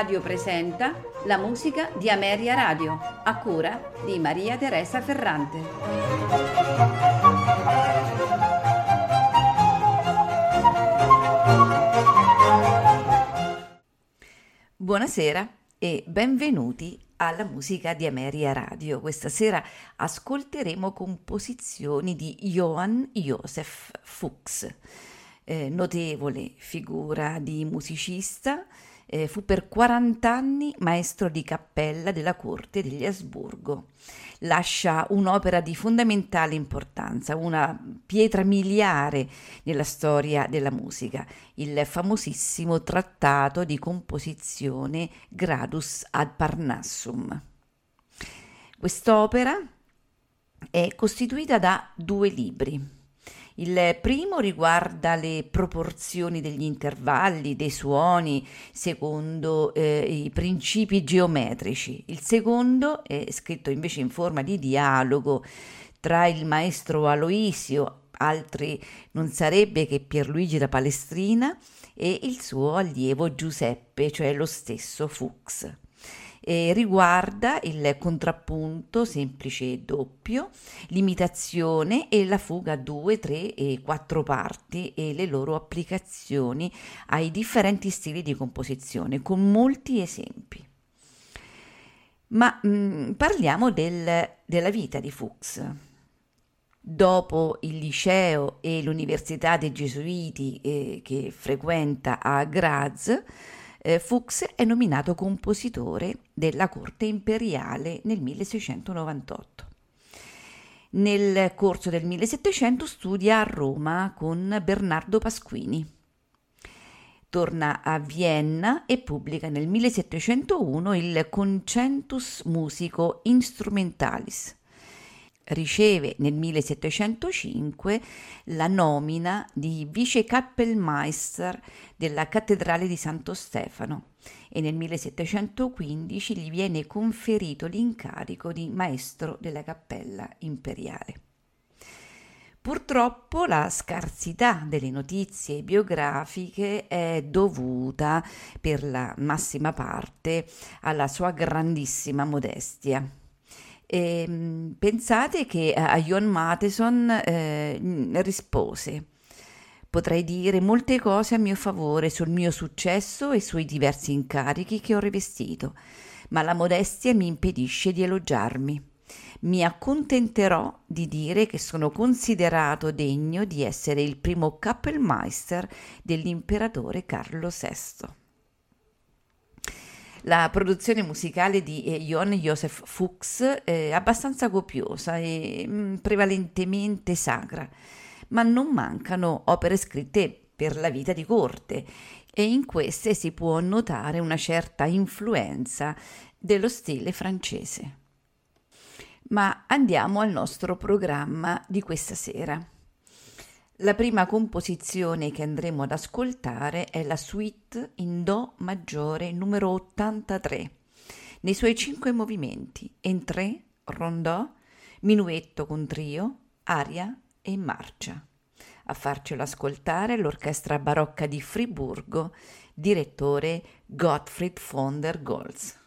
Radio presenta la musica di Ameria Radio, a cura di Maria Teresa Ferrante. Buonasera e benvenuti alla musica di Ameria Radio. Questa sera ascolteremo composizioni di Johann Josef Fuchs eh, notevole figura di musicista, eh, fu per 40 anni maestro di cappella della corte degli Asburgo. Lascia un'opera di fondamentale importanza, una pietra miliare nella storia della musica, il famosissimo trattato di composizione Gradus ad Parnassum. Quest'opera è costituita da due libri, il primo riguarda le proporzioni degli intervalli dei suoni secondo eh, i principi geometrici. Il secondo è scritto invece in forma di dialogo tra il maestro Aloisio, altri non sarebbe che Pierluigi da Palestrina, e il suo allievo Giuseppe, cioè lo stesso Fuchs e riguarda il contrappunto semplice e doppio, l'imitazione e la fuga a due, tre e quattro parti e le loro applicazioni ai differenti stili di composizione, con molti esempi. Ma mh, mm, parliamo del, della vita di Fuchs. Dopo il liceo e l'università dei Gesuiti eh, che frequenta a Graz, eh, Fuchs è nominato compositore della corte imperiale nel 1698. Nel corso del 1700 studia a Roma con Bernardo Pasquini. Torna a Vienna e pubblica nel 1701 il Concentus Musico Instrumentalis, riceve nel 1705 la nomina di vice Kappelmeister della cattedrale di Santo Stefano e nel 1715 gli viene conferito l'incarico di maestro della cappella imperiale. Purtroppo la scarsità delle notizie biografiche è dovuta per la massima parte alla sua grandissima modestia. E, ehm, pensate che a John Matheson eh, rispose Potrei dire molte cose a mio favore sul mio successo e sui diversi incarichi che ho rivestito, ma la modestia mi impedisce di elogiarmi. Mi accontenterò di dire che sono considerato degno di essere il primo Kappelmeister dell'imperatore Carlo VI. La produzione musicale di eh, Johann Josef Fuchs è abbastanza copiosa e mm, prevalentemente sacra, ma non mancano opere scritte per la vita di corte e in queste si può notare una certa influenza dello stile francese. Ma andiamo al nostro programma di questa sera. La prima composizione che andremo ad ascoltare è la suite in Do maggiore numero 83, nei suoi cinque movimenti, entrée, rondò, minuetto con trio, aria e marcia. A farcelo ascoltare l'orchestra barocca di Friburgo, direttore Gottfried von der Goltz.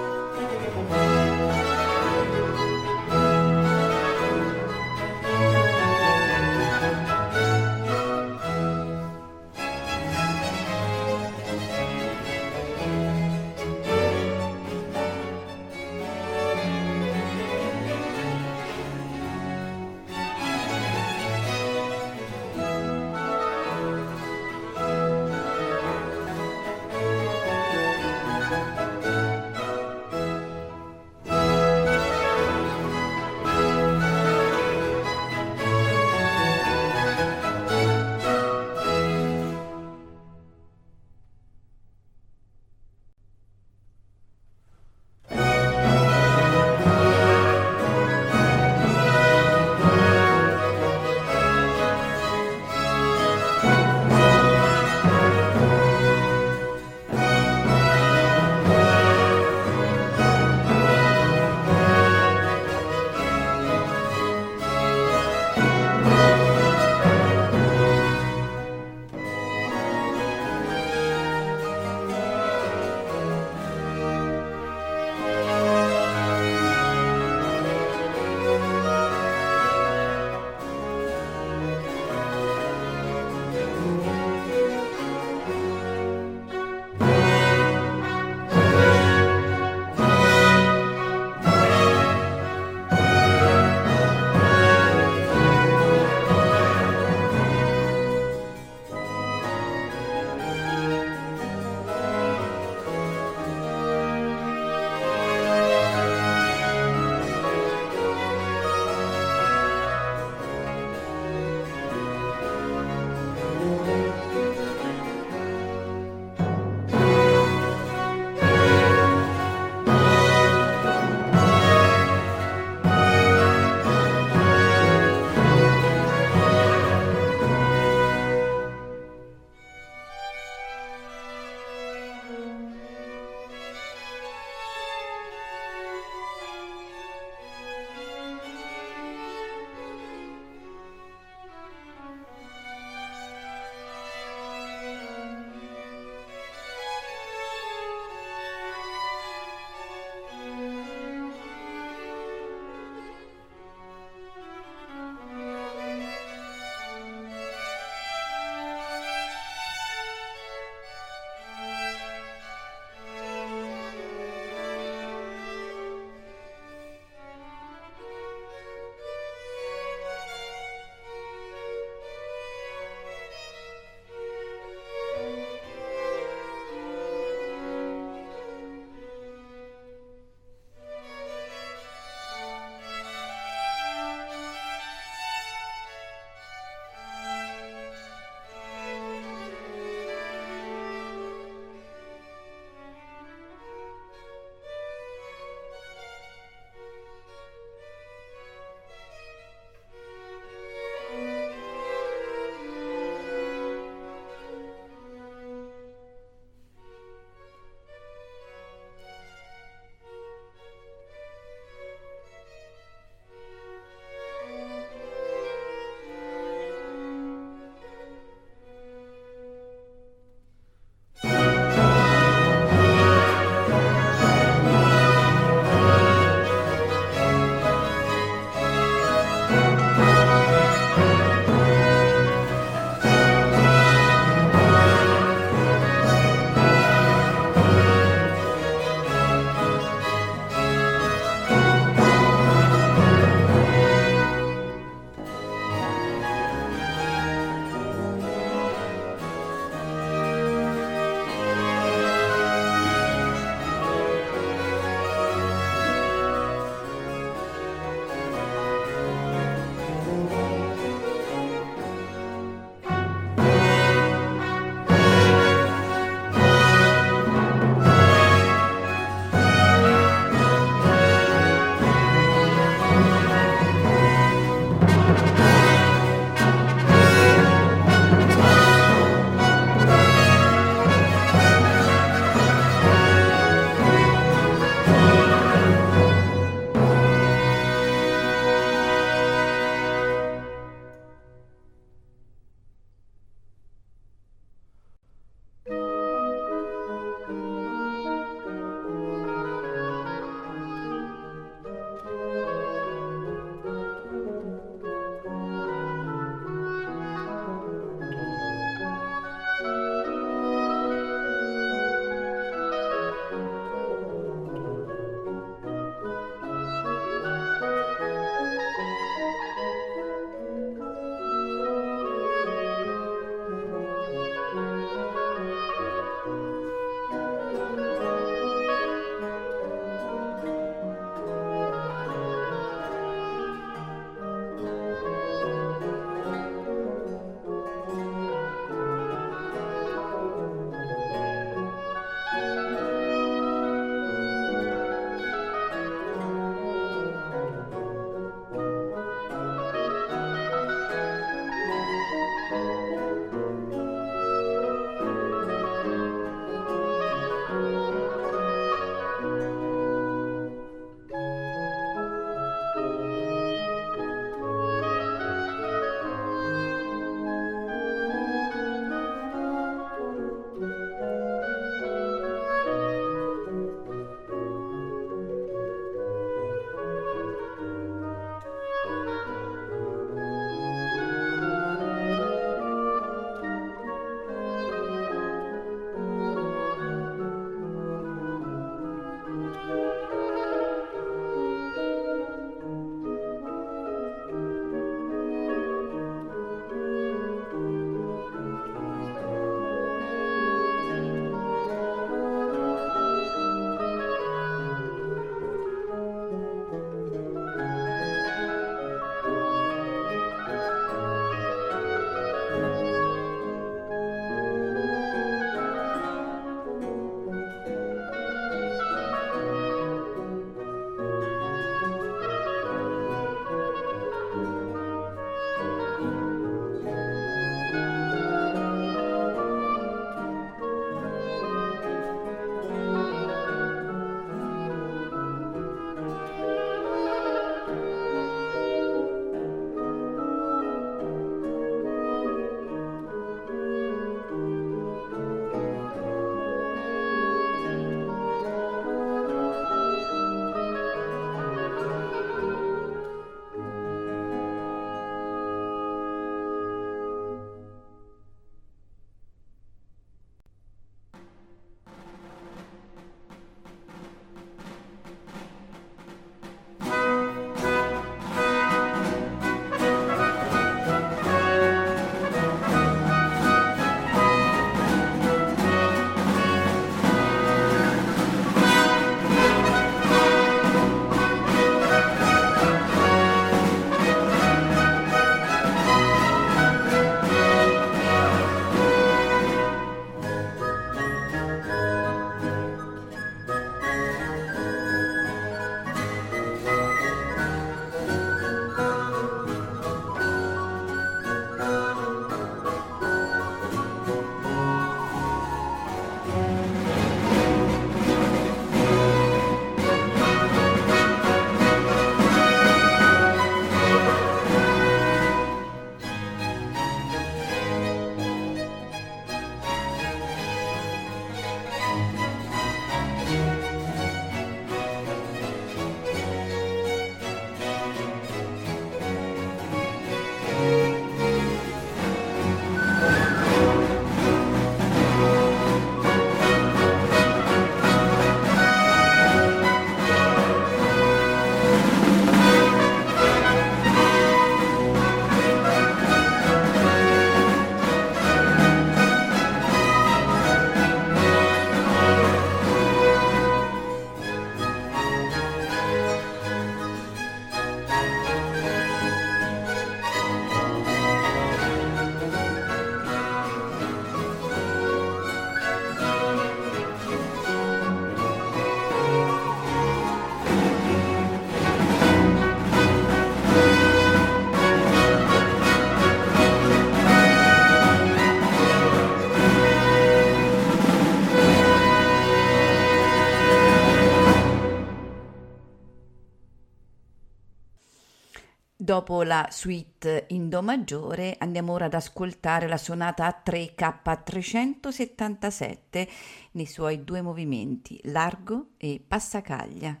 Dopo la suite in Do maggiore andiamo ora ad ascoltare la sonata A3 K377 nei suoi due movimenti, largo e passacaglia.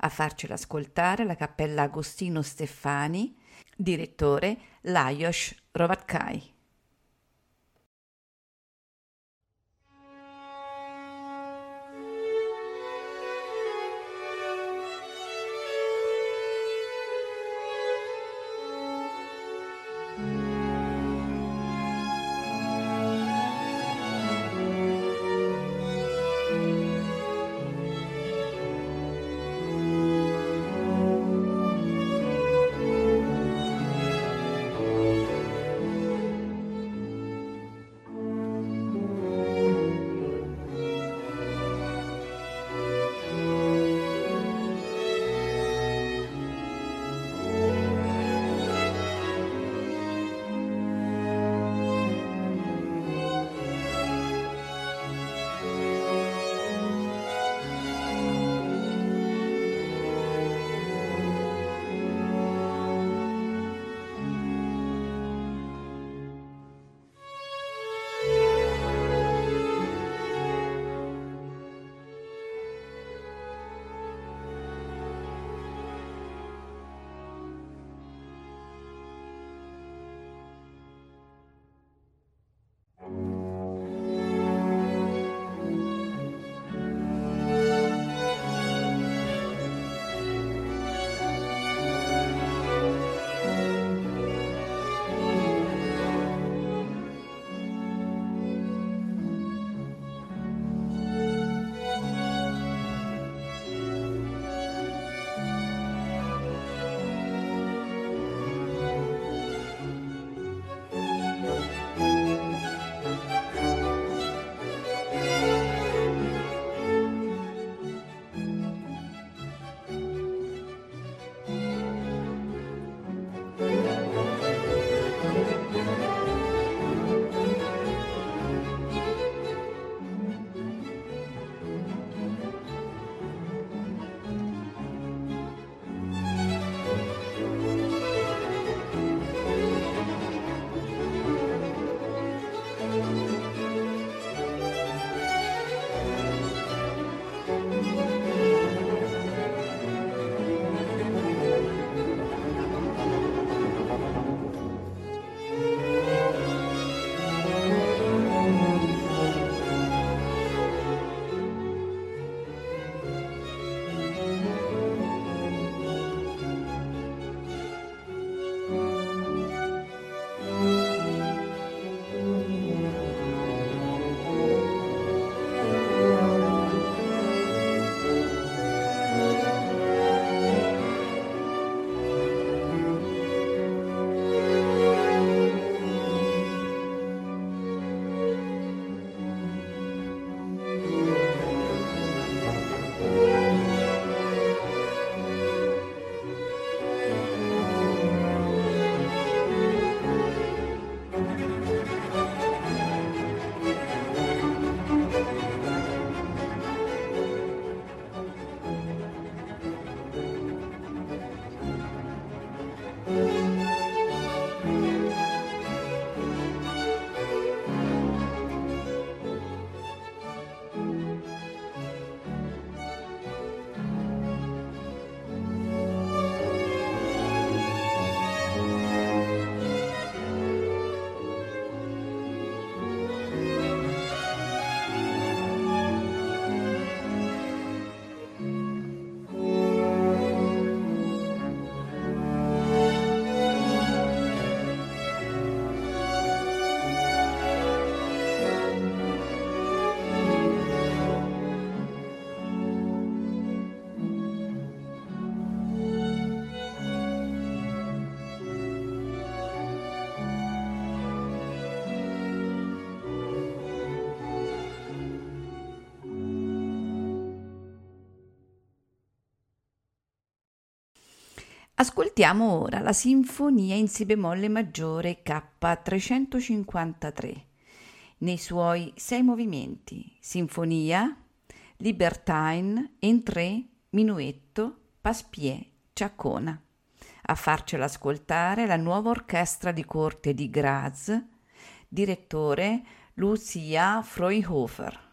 A farcela ascoltare la cappella Agostino Steffani, direttore Lajos Rovatkai. Ascoltiamo ora la Sinfonia in Si bemolle maggiore K353 nei suoi sei movimenti Sinfonia, Libertine in tre, Minuetto, Paspier, Ciaccona. A farcela ascoltare la nuova orchestra di corte di Graz, direttore Lucia Freuhofer.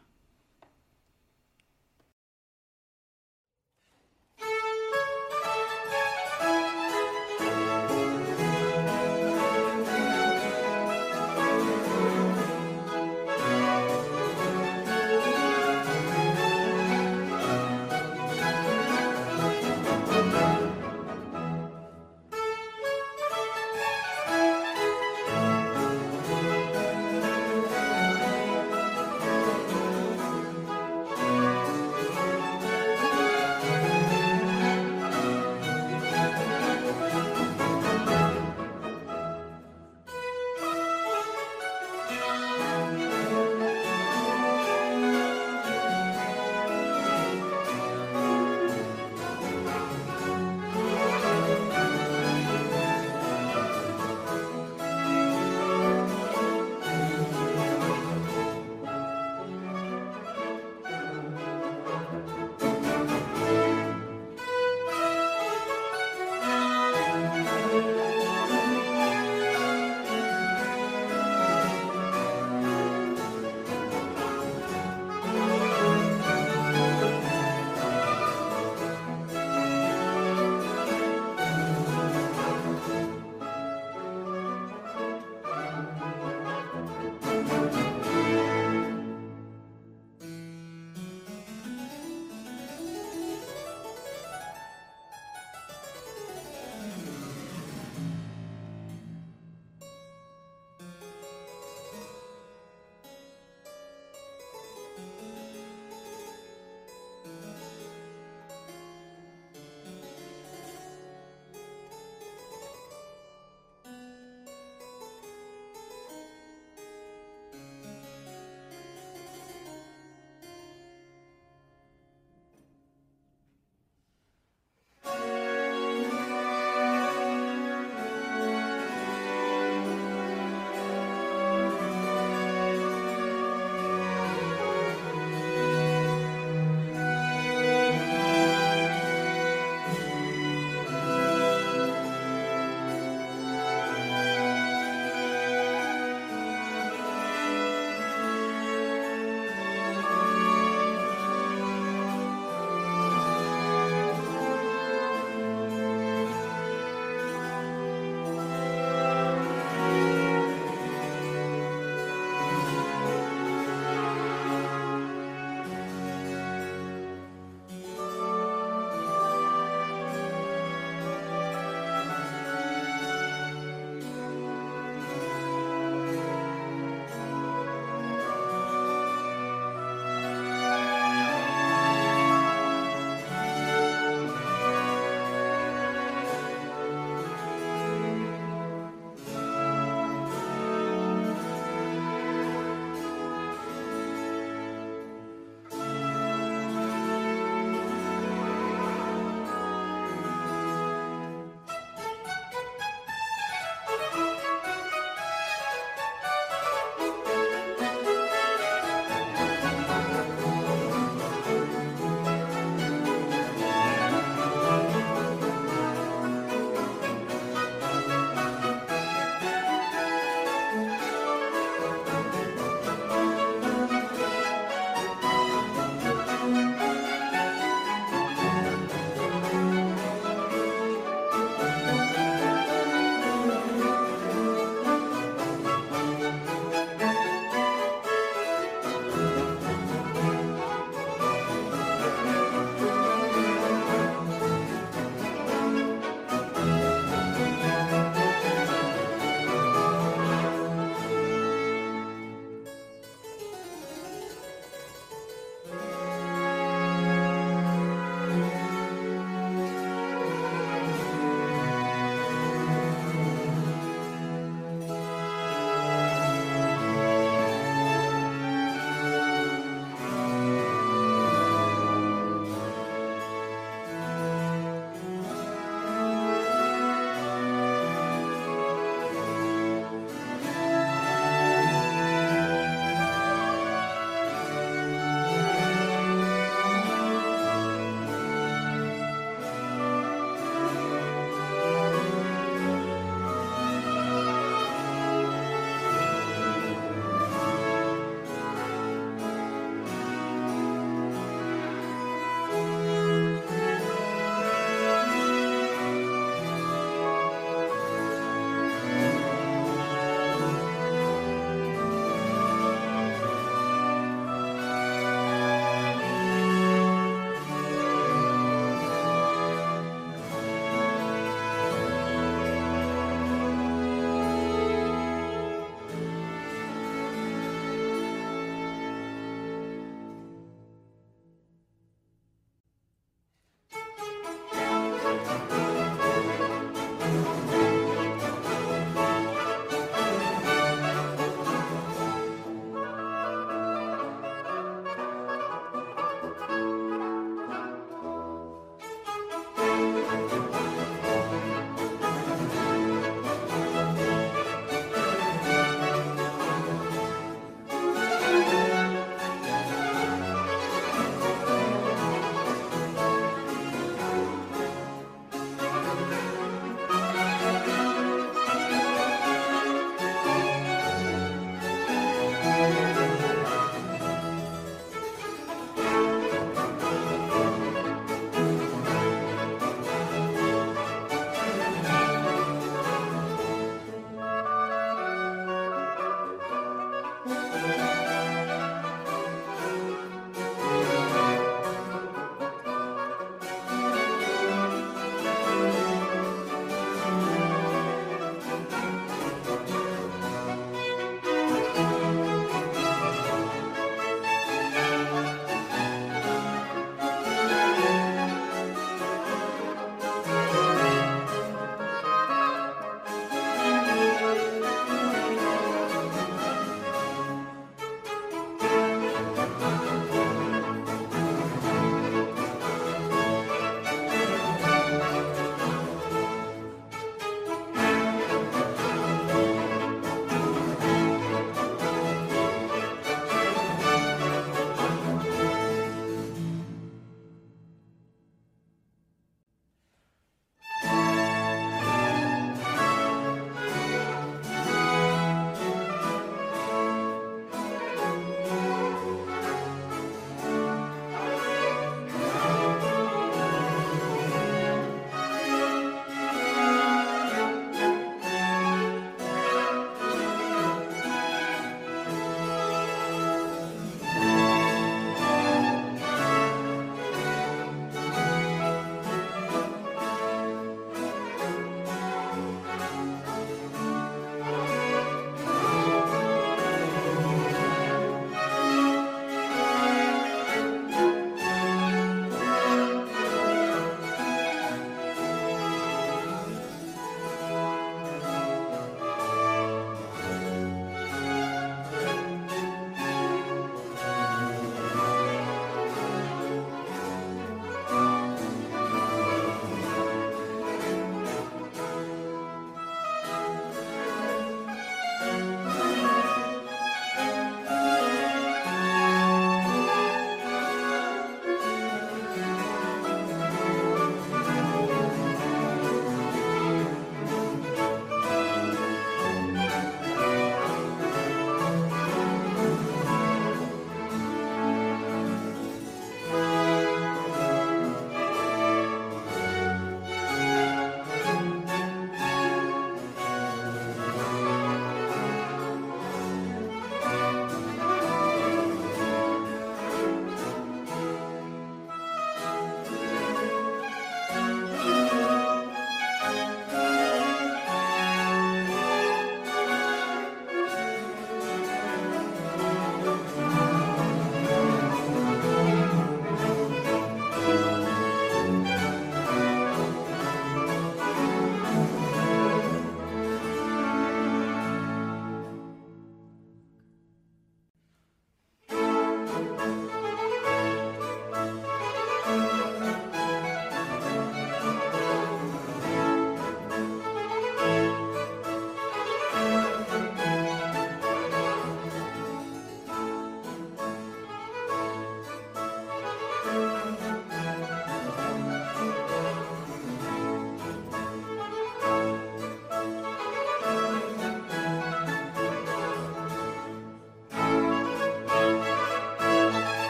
Música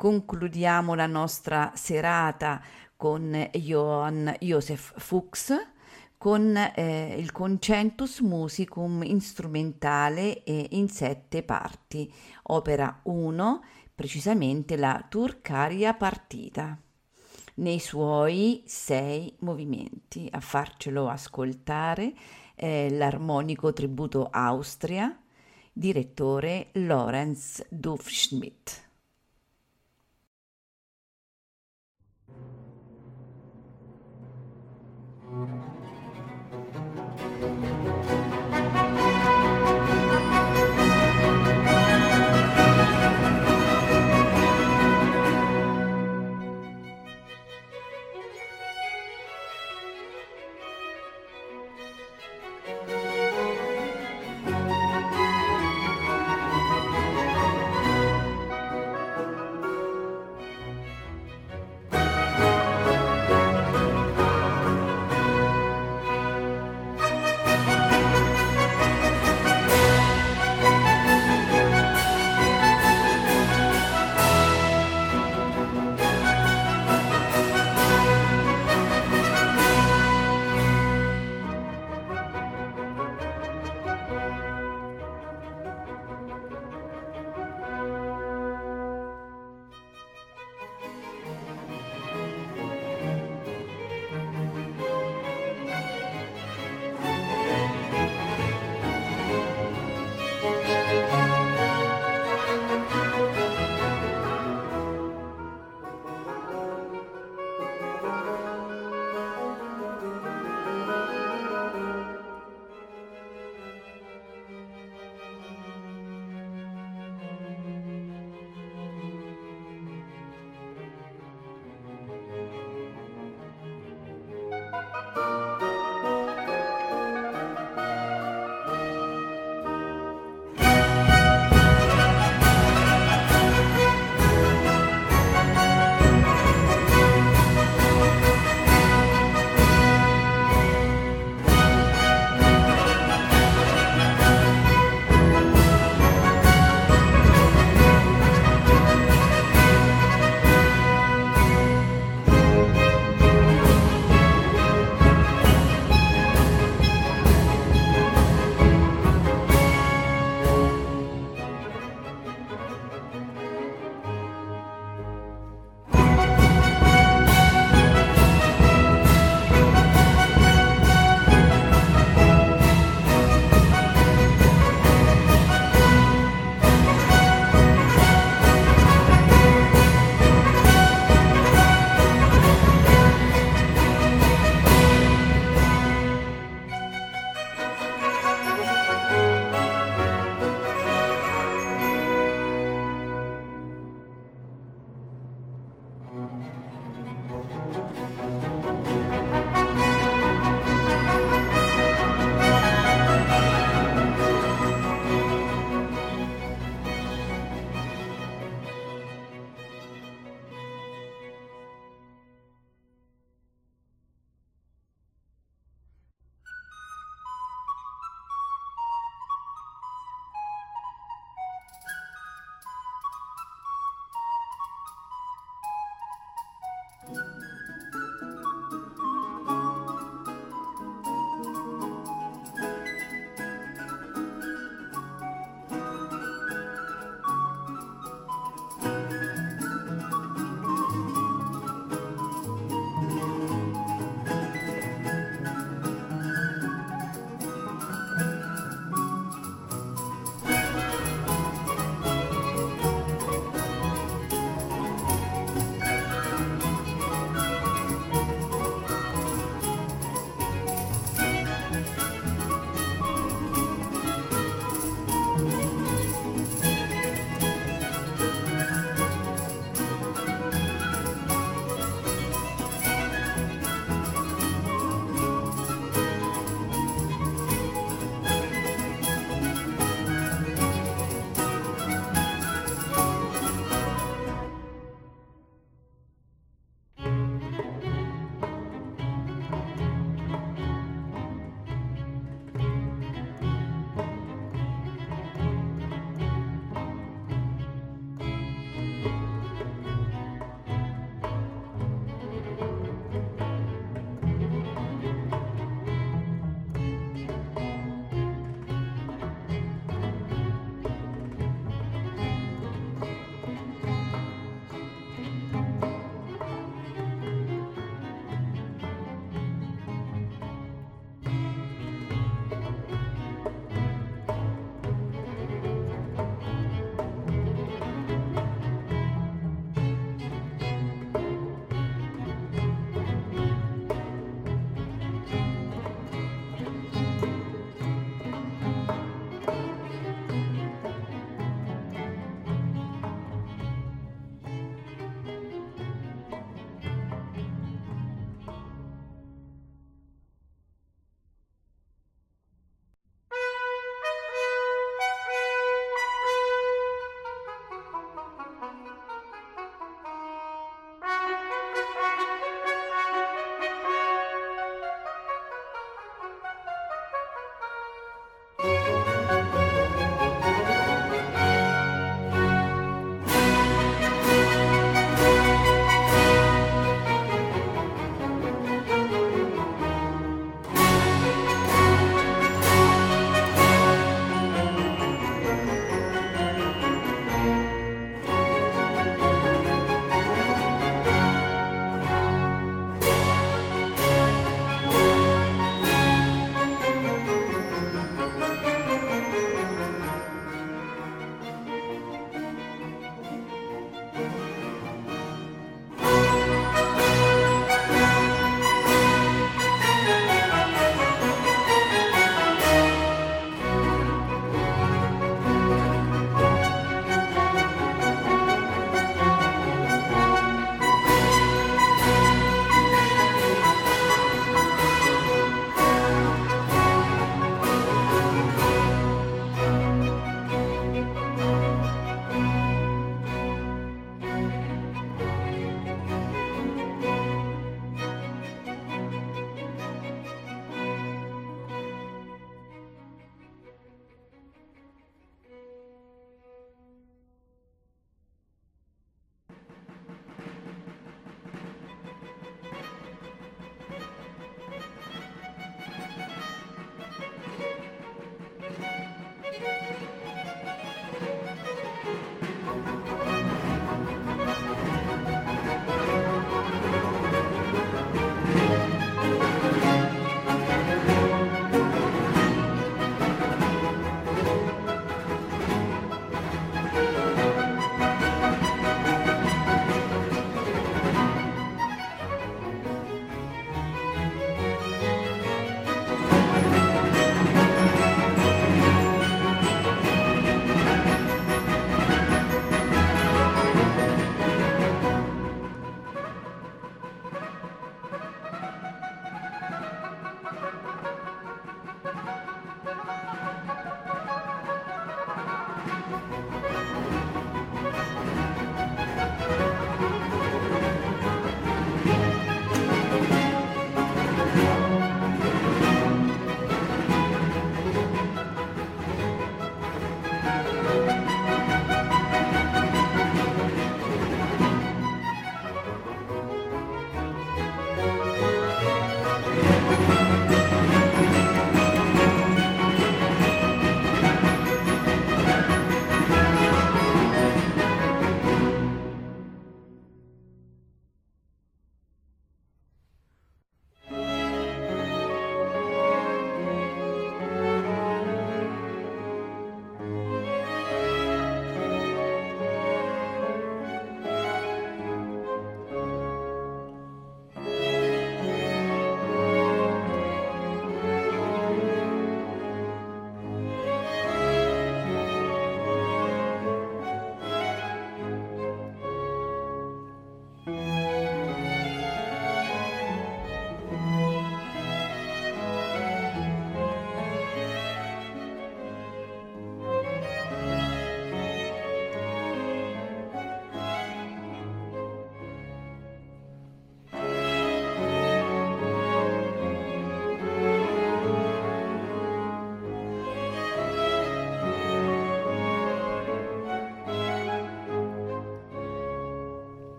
concludiamo la nostra serata con Johann Josef Fuchs con eh, il Concentus Musicum strumentale eh, in sette parti, opera 1, precisamente la Turcaria partita, nei suoi sei movimenti. A farcelo ascoltare eh, l'armonico tributo Austria, direttore Lorenz Dufschmidt.